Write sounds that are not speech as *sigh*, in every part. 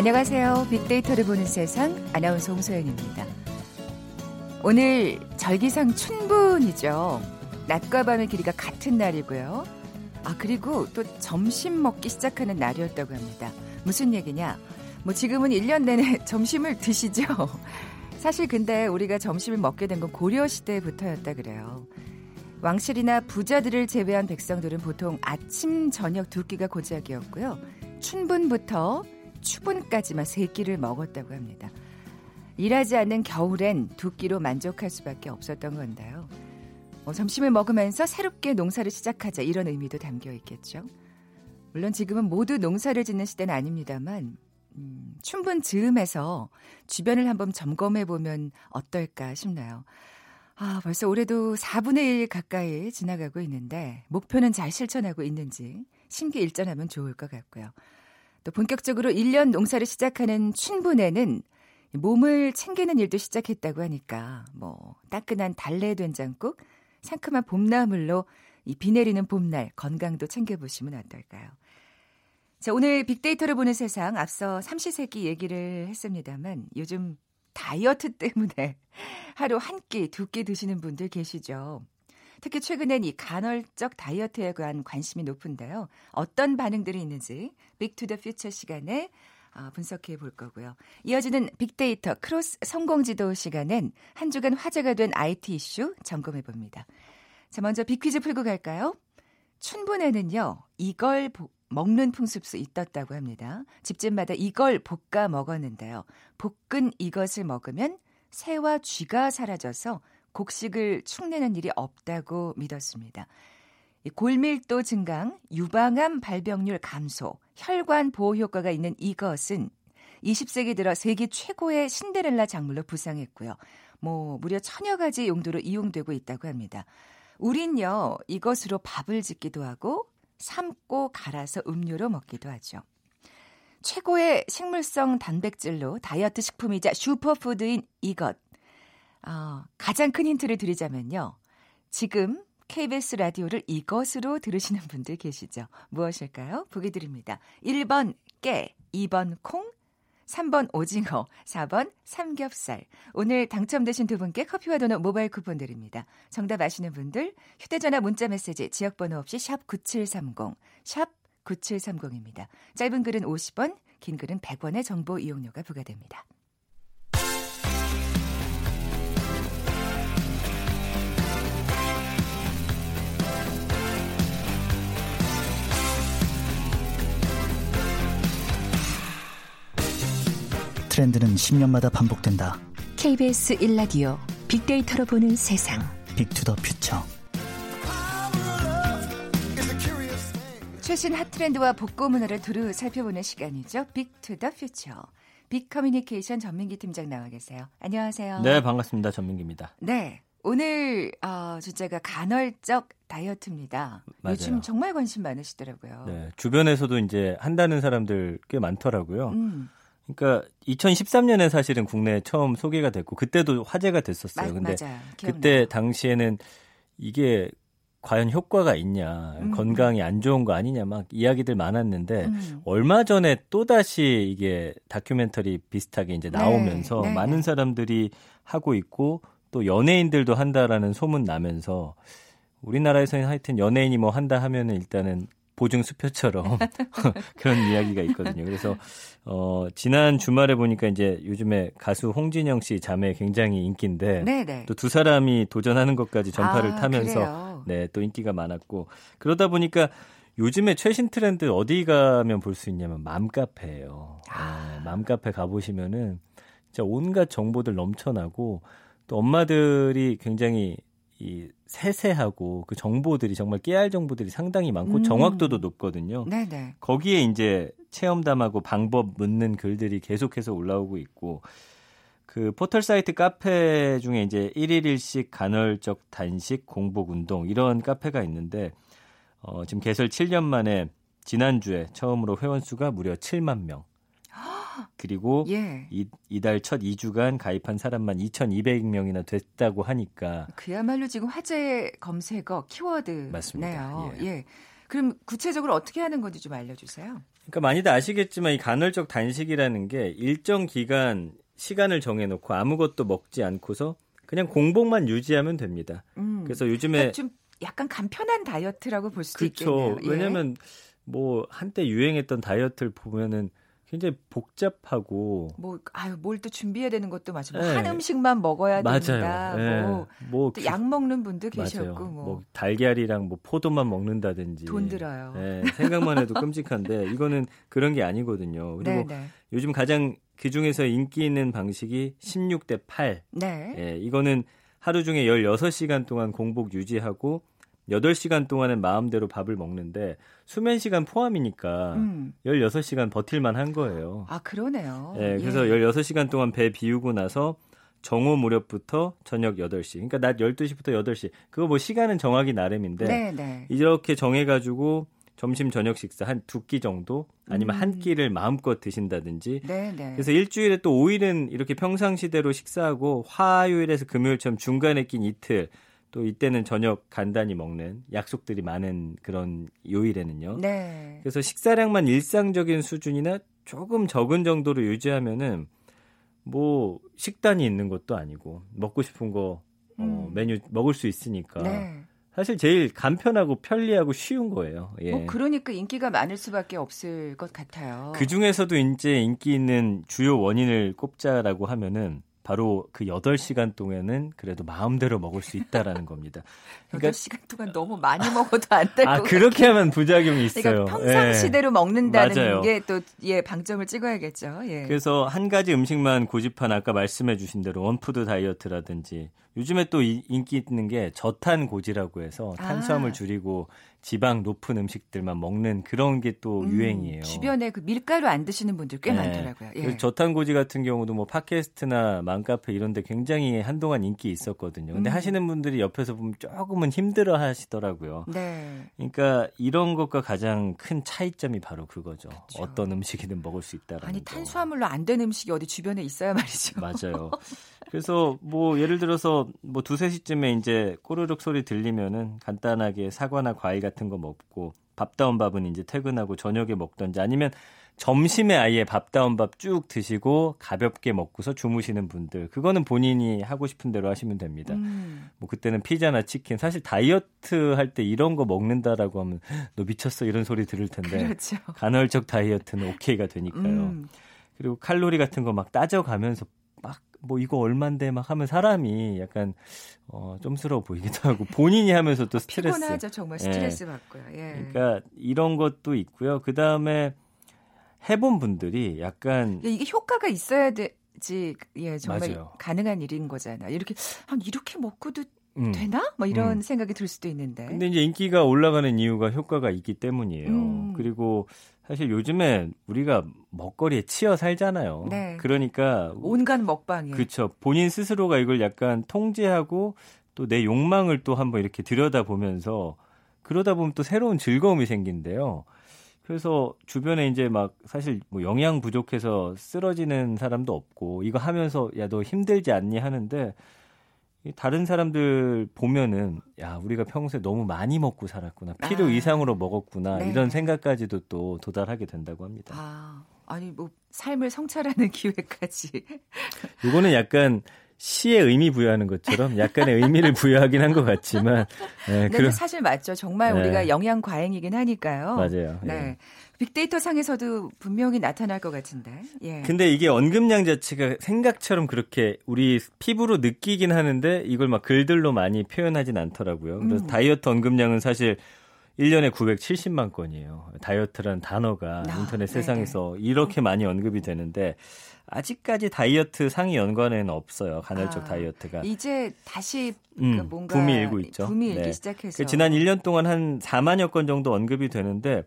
안녕하세요. 빅데이터를 보는 세상 아나운서 홍소연입니다. 오늘 절기상 춘분이죠. 낮과 밤의 길이가 같은 날이고요. 아, 그리고 또 점심 먹기 시작하는 날이었다고 합니다. 무슨 얘기냐? 뭐 지금은 1년 내내 *laughs* 점심을 드시죠. 사실 근데 우리가 점심을 먹게 된 건 고려 시대부터였다 그래요. 왕실이나 부자들을 제외한 백성들은 보통 아침, 저녁 두 끼가 고작이었고요. 춘분부터 추분까지만 세 끼를 먹었다고 합니다. 일하지 않는 겨울엔 두 끼로 만족할 수밖에 없었던 건데요. 뭐 점심을 먹으면서 새롭게 농사를 시작하자 이런 의미도 담겨 있겠죠. 물론 지금은 모두 농사를 짓는 시대는 아닙니다만 음, 춘분 즈음에서 주변을 한번 점검해 보면 어떨까 싶나요. 아, 벌써 올해도 4분의 1 가까이 지나가고 있는데 목표는 잘 실천하고 있는지 심기일전하면 좋을 것 같고요. 또 본격적으로 1년 농사를 시작하는 춘분에는 몸을 챙기는 일도 시작했다고 하니까 뭐 따끈한 달래 된장국, 상큼한 봄나물로 이 비 내리는 봄날 건강도 챙겨보시면 어떨까요? 자, 오늘 빅데이터를 보는 세상 앞서 삼시세끼 얘기를 했습니다만 요즘 다이어트 때문에 *laughs* 하루 한 끼, 두 끼 드시는 분들 계시죠. 특히 최근엔 이 간헐적 다이어트에 관한 관심이 높은데요. 어떤 반응들이 있는지 Big to the Future 시간에 어, 분석해 볼 거고요. 이어지는 빅데이터 크로스 성공지도 시간엔 한 주간 화제가 된 IT 이슈 점검해 봅니다. 자, 먼저 빅퀴즈 풀고 갈까요? 춘분에는요, 이걸 보, 먹는 풍습이 있었다고 합니다. 집집마다 이걸 볶아 먹었는데요. 볶은 이것을 먹으면 새와 쥐가 사라져서 곡식을 축내는 일이 없다고 믿었습니다. 골밀도 증강, 유방암 발병률 감소, 혈관 보호 효과가 있는 이것은 20세기 들어 세계 최고의 신데렐라 작물로 부상했고요. 뭐 무려 천여 가지 용도로 이용되고 있다고 합니다. 우린요 이것으로 밥을 짓기도 하고 삶고 갈아서 음료로 먹기도 하죠. 최고의 식물성 단백질로 다이어트 식품이자 슈퍼푸드인 이것. 어, 가장 큰 힌트를 드리자면요. 지금 KBS 라디오를 이것으로 들으시는 분들 계시죠? 무엇일까요? 보기 드립니다. 1번 깨, 2번 콩, 3번 오징어, 4번 삼겹살. 오늘 당첨되신 두 분께 커피와 도넛 모바일 쿠폰 드립니다. 정답 아시는 분들 휴대전화 문자 메시지 지역번호 없이 샵 9730, 샵 9730입니다. 짧은 글은 50원, 긴 글은 100원의 정보 이용료가 부과됩니다. 트렌드는 10년마다 반복된다. KBS 1라디오 빅데이터로 보는 세상. Big to the Future. 최신 핫 트렌드와 복고 문화를 두루 살펴보는 시간이죠. Big to the Future. 빅 커뮤니케이션 전민기 팀장 나와 계세요. 안녕하세요. 네, 반갑습니다. 전민기입니다. 네. 오늘 어, 주제가 간헐적 다이어트입니다. 맞아요. 요즘 정말 관심 많으시더라고요. 네, 주변에서도 이제 한다는 사람들 꽤 많더라고요. 음. 그러니까 2013년에 사실은 국내에 처음 소개가 됐고 그때도 화제가 됐었어요. 마, 근데 맞아요. 그때 당시에는 이게 과연 효과가 있냐, 음. 건강이 안 좋은 거 아니냐 막 이야기들 많았는데 음. 얼마 전에 또 다시 이게 다큐멘터리 비슷하게 이제 네. 나오면서 네, 네. 많은 사람들이 하고 있고 또 연예인들도 한다라는 소문 나면서 우리나라에서는 하여튼 연예인이 뭐 한다 하면은 일단은 보증 수표처럼 *laughs* 그런 이야기가 있거든요. 그래서 어 지난 주말에 보니까 이제 요즘에 가수 홍진영 씨 자매 굉장히 인기인데 또 두 사람이 도전하는 것까지 전파를 아, 타면서 네, 또 인기가 많았고 그러다 보니까 요즘에 최신 트렌드 어디 가면 볼 수 있냐면 맘카페예요. 아. 네, 맘카페 가 보시면은 진짜 온갖 정보들 넘쳐나고 또 엄마들이 굉장히 이 세세하고 그 정보들이 정말 깨알 정보들이 상당히 많고 음. 정확도도 높거든요. 네네. 거기에 이제 체험담하고 방법 묻는 글들이 계속해서 올라오고 있고 그 포털 사이트 카페 중에 이제 1일 1식 간헐적 단식 공복 운동 이런 카페가 있는데 어 지금 개설 7년 만에 지난주에 처음으로 회원 수가 무려 7만 명. 그리고 예. 이, 이달 첫 2주간 가입한 사람만 2,200명이나 됐다고 하니까 그야말로 지금 화제 검색어 키워드네요. 맞습니다. 예. 예. 그럼 구체적으로 어떻게 하는 건지 좀 알려주세요. 그러니까 많이들 아시겠지만 이 간헐적 단식이라는 게 일정 기간 시간을 정해놓고 아무것도 먹지 않고서 그냥 공복만 유지하면 됩니다. 음, 그래서 요즘에 그러니까 좀 약간 간편한 다이어트라고 볼 수도 그렇죠. 있겠네요. 예. 왜냐하면 뭐 한때 유행했던 다이어트를 보면은 굉장히 복잡하고 뭐 아유 뭘 또 준비해야 되는 것도 맞아. 뭐 네. 한 음식만 먹어야 맞아요. 된다. 네. 뭐, 뭐약 먹는 분도 계셨고 뭐. 뭐. 달걀이랑 뭐 포도만 먹는다든지 돈 들어요. 네, 생각만 해도 끔찍한데 이거는 그런 게 아니거든요. 그리고 네, 네. 요즘 가장 그 중에서 인기 있는 방식이 16대 8. 네. 예, 이거는 하루 중에 16시간 동안 공복 유지하고 8시간 동안은 마음대로 밥을 먹는데 수면 시간 포함이니까 음. 16시간 버틸만 한 거예요. 아, 그러네요. 네, 그래서 예. 16시간 동안 배 비우고 나서 정오 무렵부터 저녁 8시. 그러니까 낮 12시부터 8시. 그거 뭐 시간은 정하기 나름인데 네, 네. 이렇게 정해 가지고 점심 저녁 식사 한 두 끼 정도 아니면 음. 한 끼를 마음껏 드신다든지 네네. 네. 그래서 일주일에 또 5일은 이렇게 평상시대로 식사하고 화요일에서 금요일처럼 중간에 낀 이틀 또 이때는 저녁 간단히 먹는 약속들이 많은 그런 요일에는요. 네. 그래서 식사량만 일상적인 수준이나 조금 적은 정도로 유지하면은 뭐 식단이 있는 것도 아니고 먹고 싶은 거 어, 음. 메뉴 먹을 수 있으니까 네. 사실 제일 간편하고 편리하고 쉬운 거예요. 예. 뭐 그러니까 인기가 많을 수밖에 없을 것 같아요. 그 중에서도 이제 인기 있는 주요 원인을 꼽자라고 하면은 바로 그 8시간 동안은 그래도 마음대로 먹을 수 있다라는 겁니다. 그러니까 8시간 동안 너무 많이 먹어도 안 될것 아, 그렇게 하면 부작용이 있어요. 그러니까 평상시대로 예. 먹는다는 게 또 예, 방점을 찍어야겠죠. 예. 그래서 한 가지 음식만 고집한 아까 말씀해 주신 대로 원푸드 다이어트라든지 요즘에 또 인기 있는 게 저탄 고지라고 해서 탄수화물 아. 줄이고 지방 높은 음식들만 먹는 그런 게또 음, 유행이에요. 주변에 그 밀가루 안 드시는 분들 꽤 네. 많더라고요. 예. 저탄고지 같은 경우도 뭐 팟캐스트나 맘카페 이런 데 굉장히 한동안 인기 있었거든요. 근데 음. 하시는 분들이 옆에서 보면 조금은 힘들어 하시더라고요. 네. 그러니까 이런 것과 가장 큰 차이점이 바로 그거죠. 그렇죠. 어떤 음식이든 먹을 수 있다라는 아니 거. 탄수화물로 안 된 음식이 어디 주변에 있어야 말이죠. 맞아요. *laughs* 그래서 뭐 예를 들어서 뭐 두세 시쯤에 이제 꼬르륵 소리 들리면은 간단하게 사과나 과일 같은 거 먹고 밥다운 밥은 이제 퇴근하고 저녁에 먹던지 아니면 점심에 아예 밥다운 밥 쭉 드시고 가볍게 먹고서 주무시는 분들 그거는 본인이 하고 싶은 대로 하시면 됩니다. 음. 뭐 그때는 피자나 치킨 사실 다이어트 할 때 이런 거 먹는다라고 하면 너 미쳤어 이런 소리 들을 텐데 그렇죠. 간헐적 다이어트는 오케이가 되니까요. 음. 그리고 칼로리 같은 거 막 따져가면서 막 뭐 이거 얼만데 막 하면 사람이 약간 어 좀스러워 보이기도 하고 본인이 하면서 또 스트레스 피곤하죠 정말 예. 스트레스 예. 받고요. 예. 그러니까 이런 것도 있고요. 그 다음에 해본 분들이 약간 이게 효과가 있어야 되지 예 정말 맞아요. 가능한 일인 거잖아요. 이렇게 한 이렇게 먹고도 음. 되나? 뭐 이런 음. 생각이 들 수도 있는데. 근데 이제 인기가 올라가는 이유가 효과가 있기 때문이에요. 음. 그리고 사실 요즘에 우리가 먹거리에 치여 살잖아요. 네. 그러니까 온갖 먹방이 그렇죠. 본인 스스로가 이걸 약간 통제하고 또 내 욕망을 또 한번 이렇게 들여다보면서 그러다 보면 또 새로운 즐거움이 생긴대요. 그래서 주변에 이제 막 사실 뭐 영양 부족해서 쓰러지는 사람도 없고 이거 하면서 야 너 힘들지 않니 하는데 다른 사람들 보면은 야 우리가 평소에 너무 많이 먹고 살았구나 필요 아. 이상으로 먹었구나 네. 이런 생각까지도 또 도달하게 된다고 합니다. 아 아니 뭐 삶을 성찰하는 *laughs* 기회까지. 이거는 약간 시에 의미 부여하는 것처럼 약간의 의미를 *laughs* 부여하긴 한 것 같지만. 네, 네 그럼, 사실 맞죠. 정말 네. 우리가 영양 과잉이긴 하니까요. 맞아요. 네. 네. 빅데이터 상에서도 분명히 나타날 것 같은데. 예. 근데 이게 언급량 자체가 생각처럼 그렇게 우리 피부로 느끼긴 하는데 이걸 막 글들로 많이 표현하진 않더라고요. 그래서 음. 다이어트 언급량은 사실 1년에 970만 건이에요. 다이어트라는 단어가 아, 인터넷 세상에서 네네. 이렇게 많이 언급이 되는데 아직까지 다이어트 상위 연관에는 없어요. 간헐적 아, 다이어트가. 이제 다시 음, 그 뭔가 붐이 일고 있죠. 붐이 일기 네. 시작해서. 그 지난 1년 동안 한 4만여 건 정도 언급이 되는데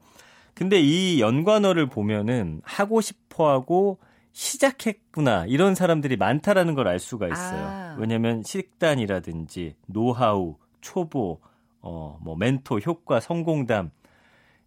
근데 이 연관어를 보면은 하고 싶어 하고 시작했구나 이런 사람들이 많다라는 걸 알 수가 있어요. 아. 왜냐하면 식단이라든지 노하우, 초보, 어, 뭐 멘토, 효과, 성공담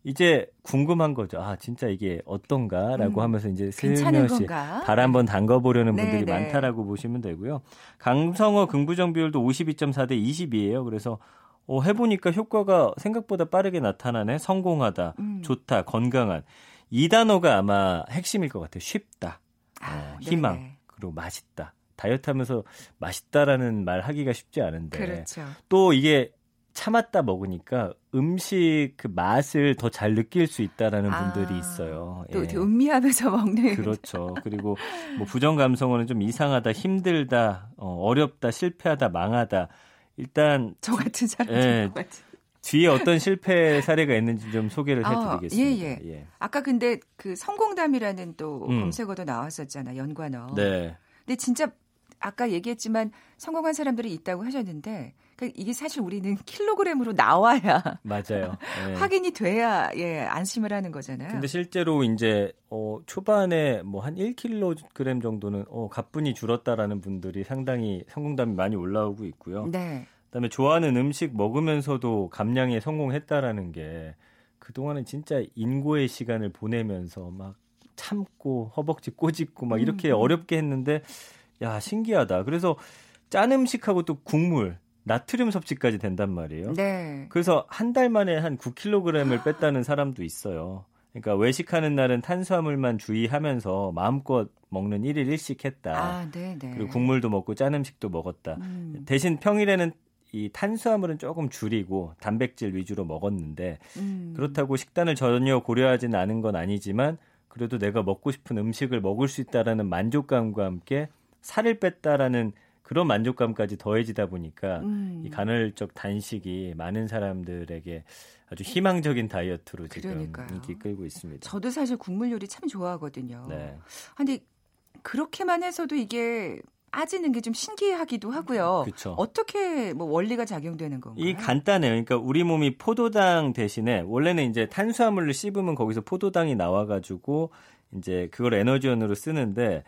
이제 궁금한 거죠. 아 진짜 이게 어떤가라고 음, 하면서 이제 슬며시 발 한번 담궈 보려는 분들이 네네. 많다라고 보시면 되고요. 강성어 긍부정 비율도 52.4 대 20이에요. 그래서 어, 해보니까 효과가 생각보다 빠르게 나타나네. 성공하다, 음. 좋다, 건강한. 이 단어가 아마 핵심일 것 같아요. 쉽다, 아, 어, 희망, 네네. 그리고 맛있다. 다이어트 하면서 맛있다라는 말 하기가 쉽지 않은데. 그렇죠. 또 이게 참았다 먹으니까 음식 그 맛을 더 잘 느낄 수 있다라는 아, 분들이 있어요. 또 예. 음미하면서 *laughs* 먹는. 그렇죠. *laughs* 그리고 뭐 부정 감성어는 좀 이상하다, 힘들다, 어, 어렵다, 실패하다, 망하다. 일단 저 같은 사람 예, 뒤에 어떤 실패 사례가 있는지 좀 소개를 아, 해드리겠습니다. 예, 예, 예. 아까 근데 그 성공담이라는 또 음. 검색어도 나왔었잖아 연관어. 네. 근데 진짜 아까 얘기했지만 성공한 사람들이 있다고 하셨는데 그러니까 이게 사실 우리는 킬로그램으로 나와야 맞아요. 네. *laughs* 확인이 돼야 예 안심을 하는 거잖아요. 근데 실제로 이제 어 초반에 뭐 한 1kg 정도는 어 가뿐히 줄었다라는 분들이 상당히 성공담이 많이 올라오고 있고요. 네. 그다음에 좋아하는 음식 먹으면서도 감량에 성공했다라는 게 그동안은 진짜 인고의 시간을 보내면서 막 참고 허벅지 꼬집고 막 이렇게 음. 음. 어렵게 했는데 야 신기하다. 그래서 짠 음식하고 또 국물 나트륨 섭취까지 된단 말이에요. 네. 그래서 한 달 만에 한 9kg을 뺐다는 사람도 있어요. 그러니까 외식하는 날은 탄수화물만 주의하면서 마음껏 먹는 1일 1식 했다. 아, 네, 네. 그리고 국물도 먹고 짠 음식도 먹었다. 음. 대신 평일에는 이 탄수화물은 조금 줄이고 단백질 위주로 먹었는데 음. 그렇다고 식단을 전혀 고려하지는 않은 건 아니지만 그래도 내가 먹고 싶은 음식을 먹을 수 있다라는 만족감과 함께 살을 뺐다라는 그런 만족감까지 더해지다 보니까 음. 이 간헐적 단식이 많은 사람들에게 아주 희망적인 다이어트로 지금 그러니까요. 인기 끌고 있습니다. 저도 사실 국물 요리 참 좋아하거든요. 네. 근데 그렇게만 해서도 이게 빠지는 게 좀 신기하기도 하고요. 그쵸. 어떻게 뭐 원리가 작용되는 건가요? 이 간단해요. 그러니까 우리 몸이 포도당 대신에 원래는 이제 탄수화물을 씹으면 거기서 포도당이 나와가지고 이제 그걸 에너지원으로 쓰는데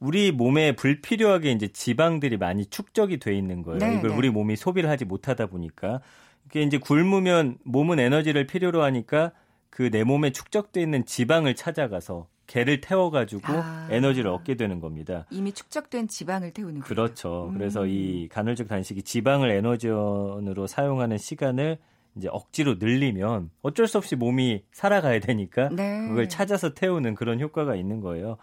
우리 몸에 불필요하게 이제 지방들이 많이 축적이 돼 있는 거예요. 네, 이걸 네. 우리 몸이 소비를 하지 못하다 보니까 이게 이제 굶으면 몸은 에너지를 필요로 하니까 그 내 몸에 축적돼 있는 지방을 찾아가서 개를 태워가지고 아. 에너지를 얻게 되는 겁니다. 이미 축적된 지방을 태우는 거죠. 그렇죠. 음. 그래서 이 간헐적 단식이 지방을 에너지원으로 사용하는 시간을 이제 억지로 늘리면 어쩔 수 없이 몸이 살아가야 되니까 네. 그걸 찾아서 태우는 그런 효과가 있는 거예요.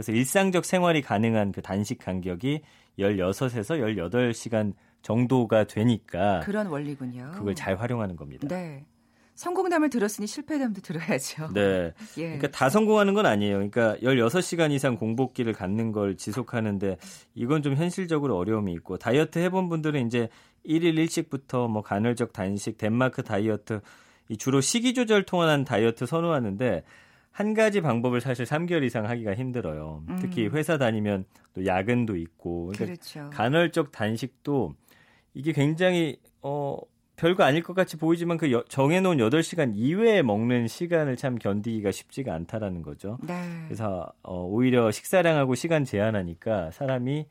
그래서 일상적 생활이 가능한 그 단식 간격이 16에서 18시간 정도가 되니까 그런 원리군요. 그걸 잘 활용하는 겁니다. 네. 성공담을 들었으니 실패담도 들어야죠. 네. *laughs* 예. 그러니까 다 성공하는 건 아니에요. 그러니까 16시간 이상 공복기를 갖는 걸 지속하는데 이건 좀 현실적으로 어려움이 있고 다이어트 해본 분들은 이제 1일 1식부터 뭐 간헐적 단식, 덴마크 다이어트 이 주로 식이 조절 통한 다이어트 선호하는데 한 가지 방법을 사실 3개월 이상 하기가 힘들어요. 음. 특히 회사 다니면 또 야근도 있고. 그러니까 그렇죠. 간헐적 단식도 이게 굉장히 어 별거 아닐 것 같이 보이지만 그 여, 정해놓은 8시간 이외에 먹는 시간을 참 견디기가 쉽지가 않다라는 거죠. 네. 그래서 어, 오히려 식사량하고 시간 제한하니까 사람이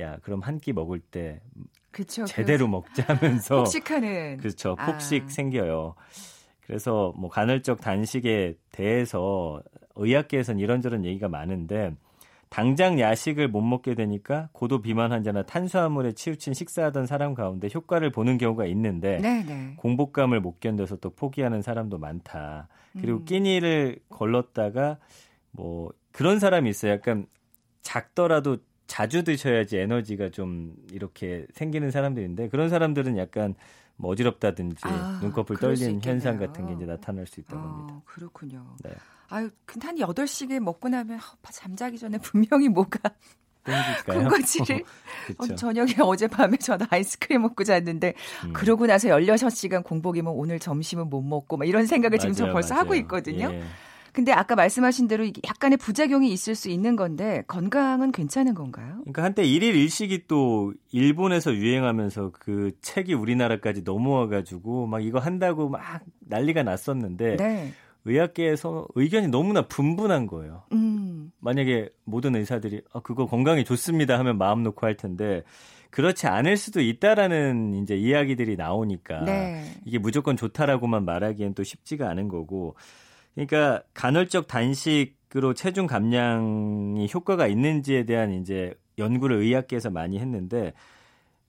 야 그럼 한 끼 먹을 때 그쵸, 제대로 그 먹자 하면서 *laughs* 폭식하는 그렇죠 폭식 아. 생겨요. 그래서 뭐 간헐적 단식에 대해서 의학계에서는 이런저런 얘기가 많은데 당장 야식을 못 먹게 되니까 고도 비만 환자나 탄수화물에 치우친 식사하던 사람 가운데 효과를 보는 경우가 있는데 네네. 네. 공복감을 못 견뎌서 또 포기하는 사람도 많다. 그리고 음. 끼니를 걸렀다가 뭐 그런 사람이 있어요. 약간 작더라도 자주 드셔야지 에너지가 좀 이렇게 생기는 사람들인데 그런 사람들은 약간 뭐 어지럽다든지 아, 눈꺼풀 떨리는 현상 같은 게 이제 나타날 수 있다고 합니다. 어, 그렇군요. 네. 아유, 근데 한 8시에 먹고 나면 어, 잠자기 전에 분명히 뭐가 군것질을 *laughs* 어, 저녁에 어젯밤에 저는 아이스크림 먹고 잤는데 음. 그러고 나서 16시간 공복이면 오늘 점심은 못 먹고 막 이런 생각을 맞아요, 지금 벌써 맞아요. 하고 있거든요. 예. 근데 아까 말씀하신 대로 약간의 부작용이 있을 수 있는 건데 건강은 괜찮은 건가요? 그러니까 한때 일일 일식이 또 일본에서 유행하면서 그 책이 우리나라까지 넘어와 가지고 막 이거 한다고 막 난리가 났었는데 네. 의학계에서 의견이 너무나 분분한 거예요. 음. 만약에 모든 의사들이 아, 그거 건강에 좋습니다 하면 마음 놓고 할 텐데 그렇지 않을 수도 있다라는 이제 이야기들이 나오니까 네. 이게 무조건 좋다라고만 말하기엔 또 쉽지가 않은 거고 그러니까 간헐적 단식으로 체중 감량이 효과가 있는지에 대한 이제 연구를 의학계에서 많이 했는데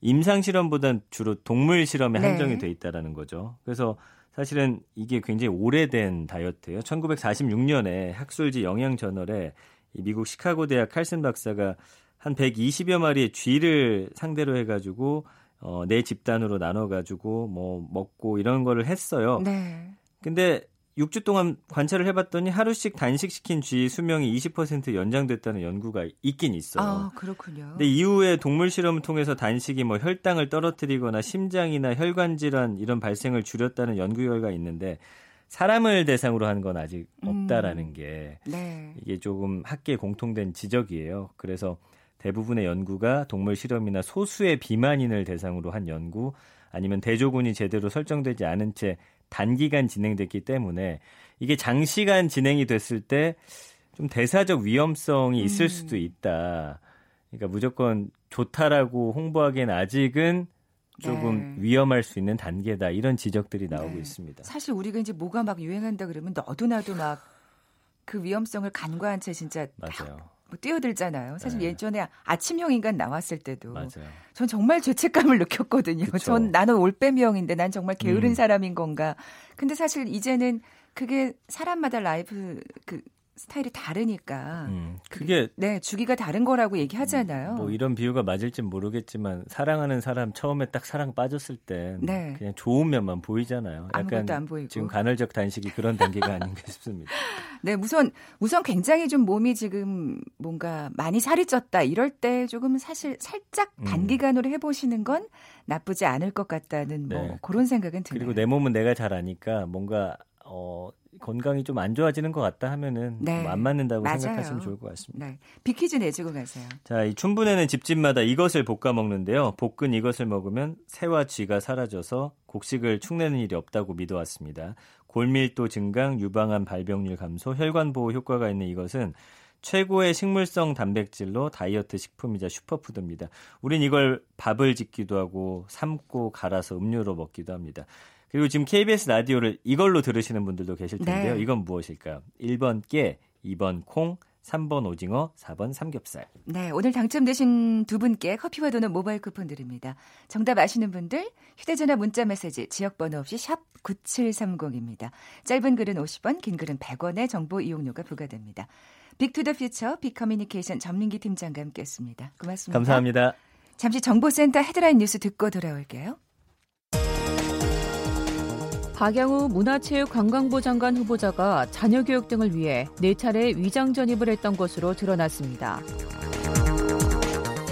임상 실험보단 주로 동물 실험에 네. 한정이 돼 있다라는 거죠. 그래서 사실은 이게 굉장히 오래된 다이어트예요. 1946년에 학술지 영양 저널에 미국 시카고 대학 칼슨 박사가 한 120여 마리의 쥐를 상대로 해가지고 어, 내 집단으로 나눠가지고 뭐 먹고 이런 거를 했어요. 네. 근데 6주 동안 관찰을 해봤더니 하루씩 단식시킨 쥐 수명이 20% 연장됐다는 연구가 있긴 있어요. 아, 그렇군요. 근데 이후에 동물 실험을 통해서 단식이 뭐 혈당을 떨어뜨리거나 심장이나 혈관 질환 이런 발생을 줄였다는 연구 결과가 있는데 사람을 대상으로 한 건 아직 없다라는 음. 게 네. 이게 조금 학계에 공통된 지적이에요. 그래서 대부분의 연구가 동물 실험이나 소수의 비만인을 대상으로 한 연구 아니면 대조군이 제대로 설정되지 않은 채 단기간 진행됐기 때문에 이게 장시간 진행이 됐을 때 좀 대사적 위험성이 있을 음. 수도 있다. 그러니까 무조건 좋다라고 홍보하기엔 아직은 조금 네. 위험할 수 있는 단계다 이런 지적들이 나오고 네. 있습니다. 사실 우리가 이제 뭐가 막 유행한다 그러면 너도 나도 막 그 위험성을 간과한 채 진짜 맞아요. 뭐 뛰어들잖아요. 사실 네. 예전에 아침형 인간 나왔을 때도 맞아요. 전 정말 죄책감을 *laughs* 느꼈거든요. 그쵸. 전 나는 올빼미형인데 난 정말 게으른 음. 사람인 건가. 근데 사실 이제는 그게 사람마다 라이프 그 스타일이 다르니까. 음, 그게 네 주기가 다른 거라고 얘기하잖아요. 뭐 이런 비유가 맞을진 모르겠지만 사랑하는 사람 처음에 딱 사랑 빠졌을 때 네. 그냥 좋은 면만 보이잖아요. 약간 안 보이고. 지금 간헐적 단식이 그런 단계가 아닌가 *laughs* 싶습니다. 네, 우선 우선 굉장히 좀 몸이 지금 뭔가 많이 살이 쪘다 이럴 때 조금 사실 살짝 음. 단기간으로 해보시는 건 나쁘지 않을 것 같다는 뭐 네. 그런 생각은 드네요. 그리고 내 몸은 내가 잘 아니까 뭔가 어 건강이 좀 안 좋아지는 것 같다 하면은 네. 안 맞는다고 맞아요. 생각하시면 좋을 것 같습니다. 네. 빅퀴즈 내주고 가세요. 자, 이 춘분에는 집집마다 이것을 볶아 먹는데요. 볶은 이것을 먹으면 새와 쥐가 사라져서 곡식을 축내는 일이 없다고 믿어왔습니다. 골밀도 증강, 유방암 발병률 감소, 혈관 보호 효과가 있는 이것은 최고의 식물성 단백질로 다이어트 식품이자 슈퍼푸드입니다. 우린 이걸 밥을 짓기도 하고 삶고 갈아서 음료로 먹기도 합니다. 그리고 지금 KBS 라디오를 이걸로 들으시는 분들도 계실 텐데요. 네. 이건 무엇일까요? 1번 깨, 2번 콩, 3번 오징어, 4번 삼겹살. 네, 오늘 당첨되신 두 분께 커피와 도넛 모바일 쿠폰 드립니다. 정답 아시는 분들 휴대전화 문자 메시지 지역번호 없이 샵 9730입니다. 짧은 글은 50원, 긴 글은 100원의 정보 이용료가 부과됩니다. 빅투더퓨처 빅커뮤니케이션 전민기 팀장과 함께했습니다. 고맙습니다. 감사합니다. 잠시 정보센터 헤드라인 뉴스 듣고 돌아올게요. 박양우 문화체육관광부 장관 후보자가 자녀 교육 등을 위해 4차례 위장 전입을 했던 것으로 드러났습니다.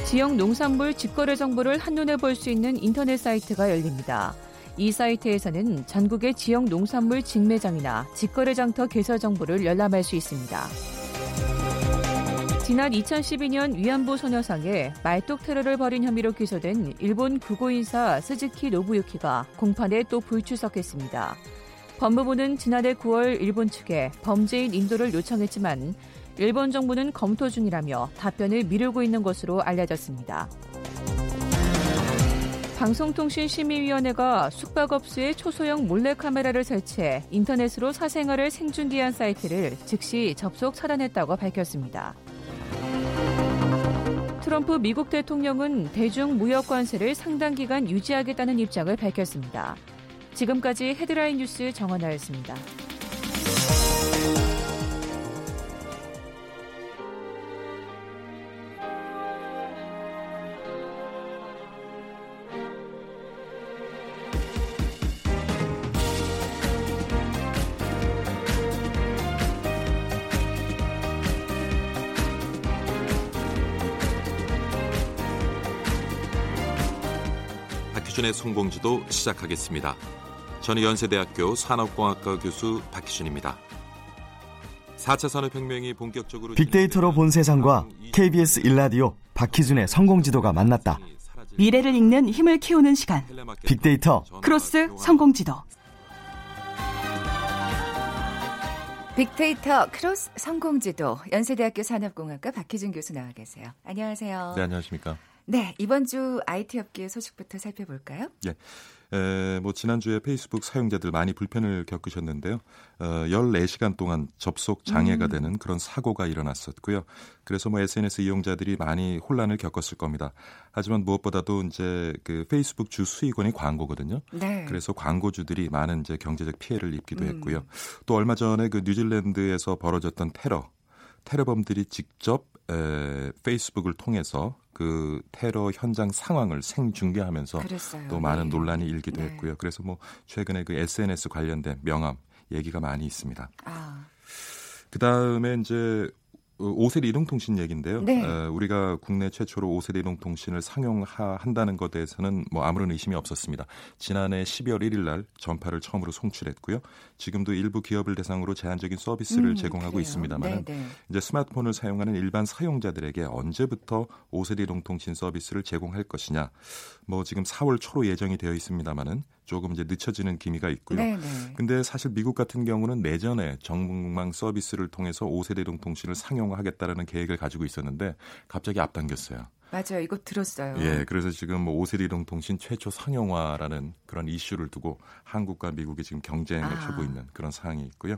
지역 농산물 직거래 정보를 한눈에 볼 수 있는 인터넷 사이트가 열립니다. 이 사이트에서는 전국의 지역 농산물 직매장이나 직거래 장터 개설 정보를 열람할 수 있습니다. 지난 2012년 위안부 소녀상에 말뚝 테러를 벌인 혐의로 기소된 일본 극우인사 스즈키 노부유키가 공판에 또 불출석했습니다. 법무부는 지난해 9월 일본 측에 범죄인 인도를 요청했지만 일본 정부는 검토 중이라며 답변을 미루고 있는 것으로 알려졌습니다. 방송통신심의위원회가 숙박업소에 초소형 몰래카메라를 설치해 인터넷으로 사생활을 생중계한 사이트를 즉시 접속 차단했다고 밝혔습니다. 트럼프 미국 대통령은 대중 무역 관세를 상당 기간 유지하겠다는 입장을 밝혔습니다. 지금까지 헤드라인 뉴스 정원나였습니다. 박희준의 성공지도 시작하겠습니다. 저는 연세대학교 산업공학과 교수 박희준입니다. 4차 산업혁명이 본격적으로 빅데이터로 본 세상과 KBS 일라디오 박희준의 성공지도가 만났다. 미래를 읽는 힘을 키우는 시간. 빅데이터 크로스 성공지도. 빅데이터 크로스 성공지도 연세대학교 산업공학과 박희준 교수 나와 계세요. 안녕하세요. 네, 안녕하십니까. 네, 이번 주 IT 업계 소식부터 살펴볼까요? 예. 에, 뭐 지난주에 페이스북 사용자들 많이 불편을 겪으셨는데요. 어, 14시간 동안 접속 장애가 음. 되는 그런 사고가 일어났었고요. 그래서 뭐 SNS 이용자들이 많이 혼란을 겪었을 겁니다. 하지만 무엇보다도 이제 그 페이스북 주 수익원이 광고거든요. 네. 그래서 광고주들이 많은 이제 경제적 피해를 입기도 음. 했고요. 음. 또 얼마 전에 그 뉴질랜드에서 벌어졌던 테러 테러범들이 직접 에, 페이스북을 통해서 그 테러 현장 상황을 생중계하면서 그랬어요. 또 많은 네. 논란이 일기도 네. 했고요. 그래서 뭐 최근에 그 SNS 관련된 명함 얘기가 많이 있습니다. 아. 그 다음에 이제 5세대 이동통신 얘기인데요. 네. 어, 우리가 국내 최초로 5세대 이동통신을 상용한다는 것에 대해서는 뭐 아무런 의심이 없었습니다. 지난해 12월 1일 날 전파를 처음으로 송출했고요. 지금도 일부 기업을 대상으로 제한적인 서비스를 음, 제공하고. 있습니다만 네, 네. 이제 스마트폰을 사용하는 일반 사용자들에게 언제부터 5세대 이동통신 서비스를 제공할 것이냐. 뭐 지금 4월 초로 예정이 되어 있습니다만은 조금 이제 늦춰지는 기미가 있고요. 네네. 네. 근데 사실 미국 같은 경우는 내전에 정북망 서비스를 통해서 5세 대 동 통신을 상용화하겠다라는 계획을 가지고 있었는데 갑자기 앞당겼어요. 맞아요. 이거 들었어요. 예, 그래서 지금 뭐 5세대 이동통신 최초 상용화라는 그런 이슈를 두고 한국과 미국이 지금 경쟁을 아. 하고 있는 그런 상황이 있고요.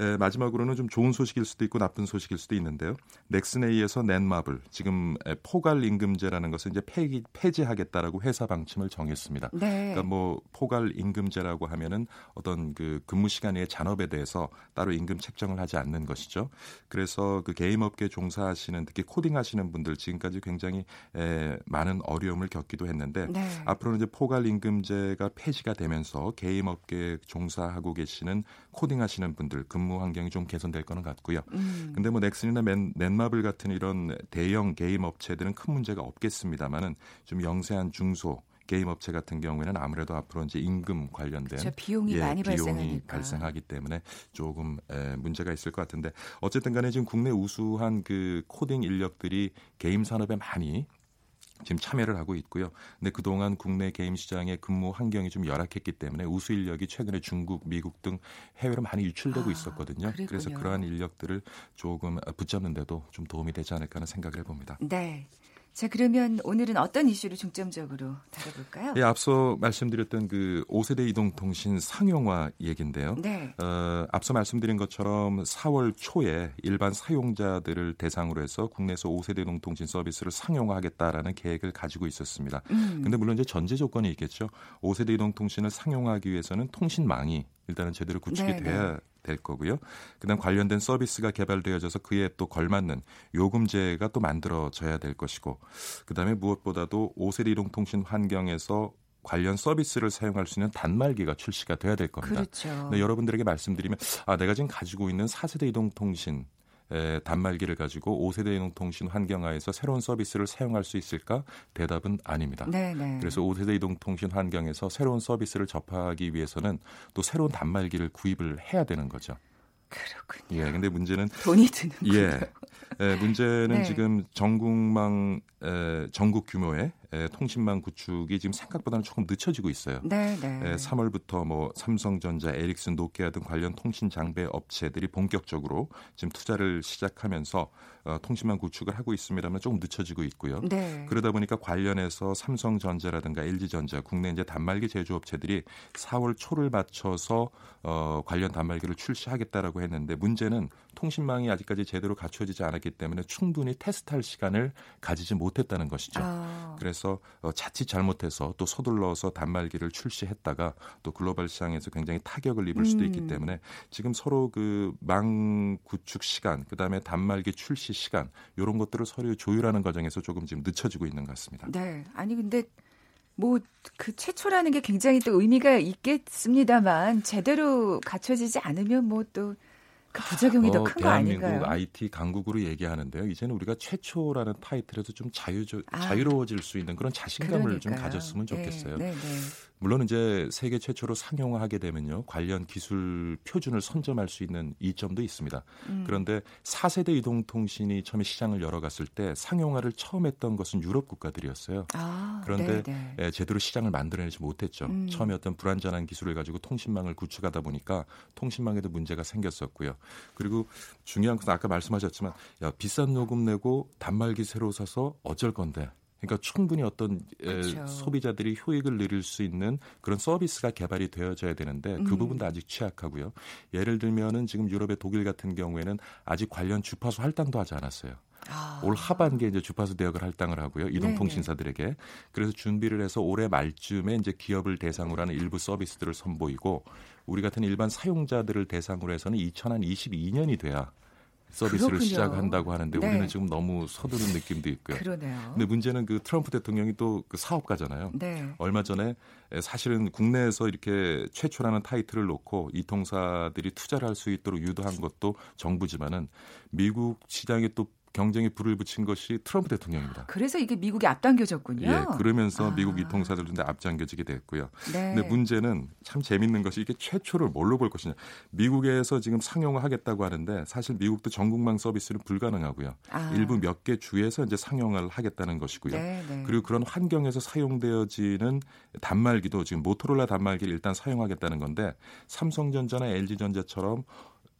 에, 마지막으로는 좀 좋은 소식일 수도 있고 나쁜 소식일 수도 있는데요. 넥슨에 이어서 넷마블 지금 포괄 임금제라는 것을 이제 폐기, 폐지하겠다라고 회사 방침을 정했습니다. 네. 그러니까 뭐 포괄 임금제라고 하면은 어떤 그 근무 시간 의 잔업에 대해서 따로 임금 책정을 하지 않는 것이죠. 그래서 그 게임 업계 종사하시는 특히 코딩하시는 분들 지금까지 굉장히 에, 많은 어려움을 겪기도 했는데 네. 앞으로는 이제 포괄 임금제가 폐지가 되면서 게임 업계에 종사하고 계시는 코딩하시는 분들 근무 환경이 좀 개선될 거는 같고요. 음. 근데 뭐 넥슨이나 맨, 넷마블 같은 이런 대형 게임 업체들은 큰 문제가 없겠습니다만은 좀 영세한 중소 게임 업체 같은 경우에는 아무래도 앞으로 이제 임금 관련된 그렇죠. 비용이 예, 많이 비용이 발생하기 때문에 조금 에, 문제가 있을 것 같은데 어쨌든 간에 지금 국내 우수한 그 코딩 인력들이 게임 산업에 많이 지금 참여를 하고 있고요. 근데 그동안 국내 게임 시장의 근무 환경이 좀 열악했기 때문에 우수 인력이 최근에 중국, 미국 등 해외로 많이 유출되고 아, 있었거든요. 그랬군요. 그래서 그러한 인력들을 조금 붙잡는데도 좀 도움이 되지 않을까 하는 생각을 해봅니다. 네. 자, 그러면 오늘은 어떤 이슈를 중점적으로 다뤄볼까요? 예, 앞서 말씀드렸던 그 5세대 이동통신 상용화 얘기인데요. 네. 어, 앞서 말씀드린 것처럼 4월 초에 일반 사용자들을 대상으로 해서 국내에서 5세대 이동통신 서비스를 상용화하겠다라는 계획을 가지고 있었습니다. 음. 근데 물론 이제 전제 조건이 있겠죠. 5세대 이동통신을 상용화하기 위해서는 통신망이 일단은 제대로 구축이 네네. 돼야 될 거고요. 그다음 관련된 서비스가 개발되어져서 그에 또 걸맞는 요금제가 또 만들어져야 될 것이고 그다음에 무엇보다도 5세대 이동통신 환경에서 관련 서비스를 사용할 수 있는 단말기가 출시가 돼야 될 겁니다. 그렇죠. 네, 여러분들에게 말씀드리면 아 내가 지금 가지고 있는 4세대 이동통신 에, 단말기를 가지고 5세대 이동통신 환경하에서 새로운 서비스를 사용할 수 있을까? 대답은 아닙니다. 네네. 네. 그래서 5세대 이동통신 환경에서 새로운 서비스를 접하기 위해서는 또 새로운 단말기를 구입을 해야 되는 거죠. 그렇군요. 예, 근데 문제는 돈이 드는 예. 예, 문제는 네. 지금 전국망 에, 전국 규모의 에, 통신망 구축이 지금 생각보다는 조금 늦춰지고 있어요. 네, 네. 에, 3월부터 뭐 삼성전자, 에릭슨, 노키아 등 관련 통신 장비 업체들이 본격적으로 지금 투자를 시작하면서 어, 통신망 구축을 하고 있습니다만 조금 늦춰지고 있고요. 네. 그러다 보니까 관련해서 삼성전자라든가 LG전자, 국내 이제 단말기 제조업체들이 4월 초를 맞춰서 어, 관련 단말기를 출시하겠다라고 했는데 문제는 통신망이 아직까지 제대로 갖춰지지 않았기 때문에 충분히 테스트할 시간을 가지지 못했다는 것이죠. 아. 그래서 어, 자칫 잘못해서 또 서둘러서 단말기를 출시했다가 또 글로벌 시장에서 굉장히 타격을 입을 수도 있기 음. 때문에 지금 서로 그 망 구축 시간, 그다음에 단말기 출시 시간 이런 것들을 서로 조율하는 과정에서 조금 지금 늦춰지고 있는 것 같습니다. 네. 아니 근데 뭐그 최초라는 게 굉장히 또 의미가 있겠습니다만 제대로 갖춰지지 않으면 뭐또 그 부작용이 어, 더큰 거 아닌가요? 대한민국 IT 강국으로 얘기하는데요. 이제는 우리가 최초라는 타이틀에서 좀 자유, 아, 자유로워질 수 있는 그런 자신감을 그러니까요. 좀 가졌으면 네, 좋겠어요. 네, 네, 네. 물론 이제 세계 최초로 상용화하게 되면요 관련 기술 표준을 선점할 수 있는 이점도 있습니다. 음. 그런데 4세대 이동통신이 처음에 시장을 열어갔을 때 상용화를 처음 했던 것은 유럽 국가들이었어요. 아, 그런데 네네. 네. 제대로 시장을 만들어내지 못했죠. 음. 처음에 어떤 불안전한 기술을 가지고 통신망을 구축하다 보니까 통신망에도 문제가 생겼었고요. 그리고 중요한 것은 아까 말씀하셨지만 야 비싼 요금 내고 단말기 새로 사서 어쩔 건데 그러니까 충분히 어떤 그렇죠. 소비자들이 효익을 누릴 수 있는 그런 서비스가 개발이 되어져야 되는데 그 음. 부분도 아직 취약하고요. 예를 들면은 지금 유럽의 독일 같은 경우에는 아직 관련 주파수 할당도 하지 않았어요. 아. 올 하반기에 이제 주파수 대역을 할당을 하고요. 이동통신사들에게. 그래서 준비를 해서 올해 말쯤에 이제 기업을 대상으로 하는 일부 서비스들을 선보이고 우리 같은 일반 사용자들을 대상으로 해서는 2022년이 돼야 서비스를 그렇군요. 시작한다고 하는데 네. 우리는 지금 너무 서두른 느낌도 있고요. 그러네요. 근데 문제는 그 트럼프 대통령이 또 그 사업가잖아요. 네. 얼마 전에 사실은 국내에서 이렇게 최초라는 타이틀을 놓고 이 통사들이 투자를 할 수 있도록 유도한 것도 정부지만은 미국 시장에 또 경쟁에 불을 붙인 것이 트럼프 대통령입니다. 그래서 이게 미국이 앞당겨졌군요. 예, 그러면서 아. 미국 이통사들인데 앞당겨지게 됐고요. 네. 근데 문제는 참 재밌는 것이 이게 최초를 뭘로 볼 것이냐. 미국에서 지금 상용화하겠다고 하는데 사실 미국도 전국망 서비스는 불가능하고요. 아. 일부 몇 개 주에서 이제 상용화를 하겠다는 것이고요. 네, 네. 그리고 그런 환경에서 사용되어지는 단말기도 지금 모토로라 단말기를 일단 사용하겠다는 건데 삼성전자나 LG전자처럼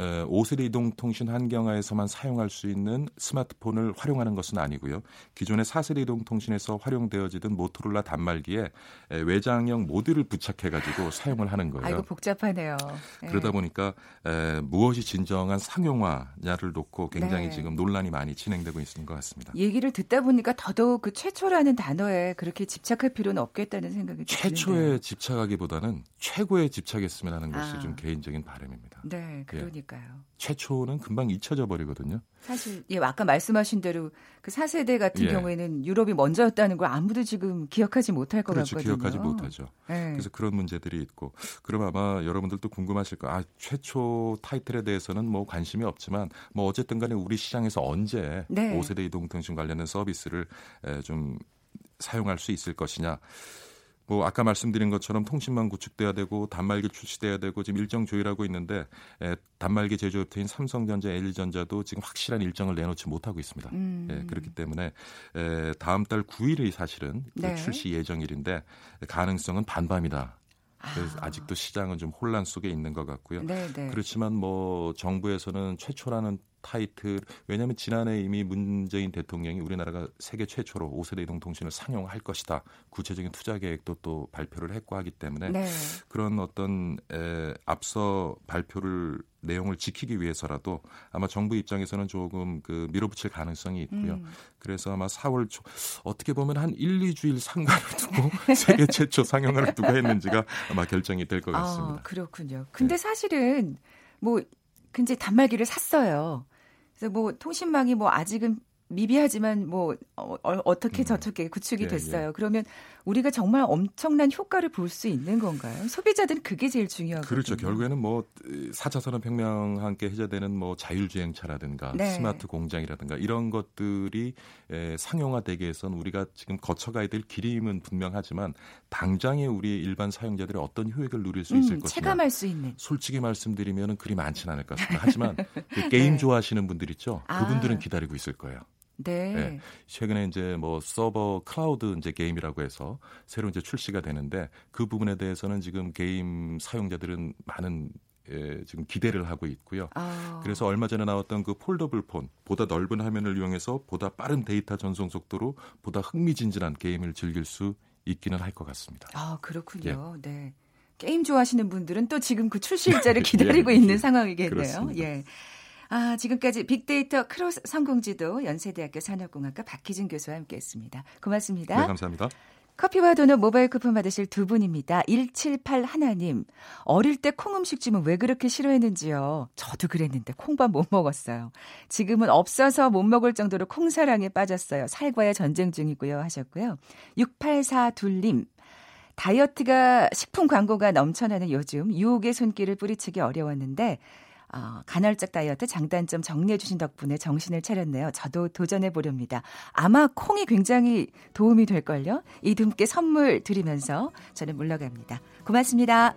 5세대 이동 통신 환경하에서만 사용할 수 있는 스마트폰을 활용하는 것은 아니고요. 기존의 4세대 이동 통신에서 활용되어지던 모토로라 단말기에 외장형 모듈을 부착해가지고 사용을 하는 거예요. 아이고 복잡하네요. 네. 그러다 보니까 에, 무엇이 진정한 상용화냐를 놓고 굉장히 네. 지금 논란이 많이 진행되고 있는 것 같습니다. 얘기를 듣다 보니까 더더욱 그 최초라는 단어에 그렇게 집착할 필요는 없겠다는 생각이 최초에 드는데요. 집착하기보다는 최고에 집착했으면 하는 것이 아. 좀 개인적인 바람입니다. 네, 그러니까. 예. 그러니까요. 최초는 금방 잊혀져 버리거든요. 사실 예 아까 말씀하신 대로 그 4세대 같은 예. 경우에는 유럽이 먼저였다는 걸 아무도 지금 기억하지 못할 것 그렇죠, 같거든요. 기억하지 못하죠. 네. 그래서 그런 문제들이 있고 그럼 아마 여러분들도 궁금하실 거예요. 아, 최초 타이틀에 대해서는 뭐 관심이 없지만 뭐 어쨌든 간에 우리 시장에서 언제 네. 5세대 이동통신 관련된 서비스를 좀 사용할 수 있을 것이냐. 뭐 아까 말씀드린 것처럼 통신망 구축돼야 되고 단말기 출시돼야 되고 지금 일정 조율하고 있는데 에, 단말기 제조업체인 삼성전자, LG전자도 지금 확실한 일정을 내놓지 못하고 있습니다. 음. 예, 그렇기 때문에 에, 다음 달 9일이 사실은 그 네. 출시 예정일인데 가능성은 반반이다. 그래서 아. 직도 시장은 좀 혼란 속에 있는 것 같고요. 네네. 네. 그렇지만 뭐 정부에서는 최초라는 타이틀 왜냐하면 지난해 이미 문재인 대통령이 우리나라가 세계 최초로 5세대 이동통신을 상용할 것이다 구체적인 투자 계획도 또 발표를 했고 하기 때문에 네. 그런 어떤 에, 앞서 발표를 내용을 지키기 위해서라도 아마 정부 입장에서는 조금 그 밀어붙일 가능성이 있고요. 음. 그래서 아마 4월 초 어떻게 보면 한 1, 2주일 상관을 *laughs* 두고 세계 최초 상용화를 두고 했는지가 아마 결정이 될 것 같습니다. 아, 그렇군요. 근데 네. 사실은 뭐 근데 단말기를 샀어요. 그래서 뭐 통신망이 뭐 아직은 미비하지만 뭐 어, 어 떻게 음. 저떻게 구축이 예, 됐어요. 예. 그러면 우리가 정말 엄청난 효과를 볼 수 있는 건가요? 소비자들은 그게 제일 중요하거든요. 그렇죠. 결국에는 뭐 4차 산업혁명과 함께 회자되는 뭐 자율주행차라든가 네. 스마트 공장이라든가 이런 것들이 에, 상용화되기 위해서는 우리가 지금 거쳐가야 될 길임은 분명하지만 당장에 우리 일반 사용자들이 어떤 효익을 누릴 수 있을 음, 것이냐. 체감할 수 있는. 솔직히 말씀드리면 그리 많지는 않을 것 같습니다. *laughs* 하지만 그 게임 네. 좋아하시는 분들 있죠. 그분들은 아. 기다리고 있을 거예요. 네. 네. 최근에 이제 뭐 서버 클라우드 이제 게임이라고 해서 새로 이제 출시가 되는데 그 부분에 대해서는 지금 게임 사용자들은 많은 예, 지금 기대를 하고 있고요. 아. 그래서 얼마 전에 나왔던 그 foldable phone, 보다 넓은 화면을 이용해서 보다 빠른 데이터 전송 속도로 보다 흥미진진한 게임을 즐길 수 있기는 할 것 같습니다. 아, 그렇군요. 예. 네. 게임 좋아하시는 분들은 또 지금 그 출시 *laughs* 일자를 기다리고 예, 있는 상황이겠네요. 그렇습니다. 예. 아, 지금까지 빅데이터 크로스 성공지도 연세대학교 산업공학과 박희준 교수와 함께했습니다. 고맙습니다. 네, 감사합니다. 커피와 도넛 모바일 쿠폰 받으실 두 분입니다. 178 하나님. 어릴 때 콩 음식 주면 왜 그렇게 싫어했는지요. 저도 그랬는데 콩밥 못 먹었어요. 지금은 없어서 못 먹을 정도로 콩사랑에 빠졌어요. 살과의 전쟁 중이고요. 하셨고요. 684 둘님. 다이어트가 식품 광고가 넘쳐나는 요즘 유혹의 손길을 뿌리치기 어려웠는데 어, 간헐적 다이어트 장단점 정리해 주신 덕분에 정신을 차렸네요. 저도 도전해 보렵니다. 아마 콩이 굉장히 도움이 될걸요. 이두 분께 선물 드리면서 저는 물러갑니다. 고맙습니다.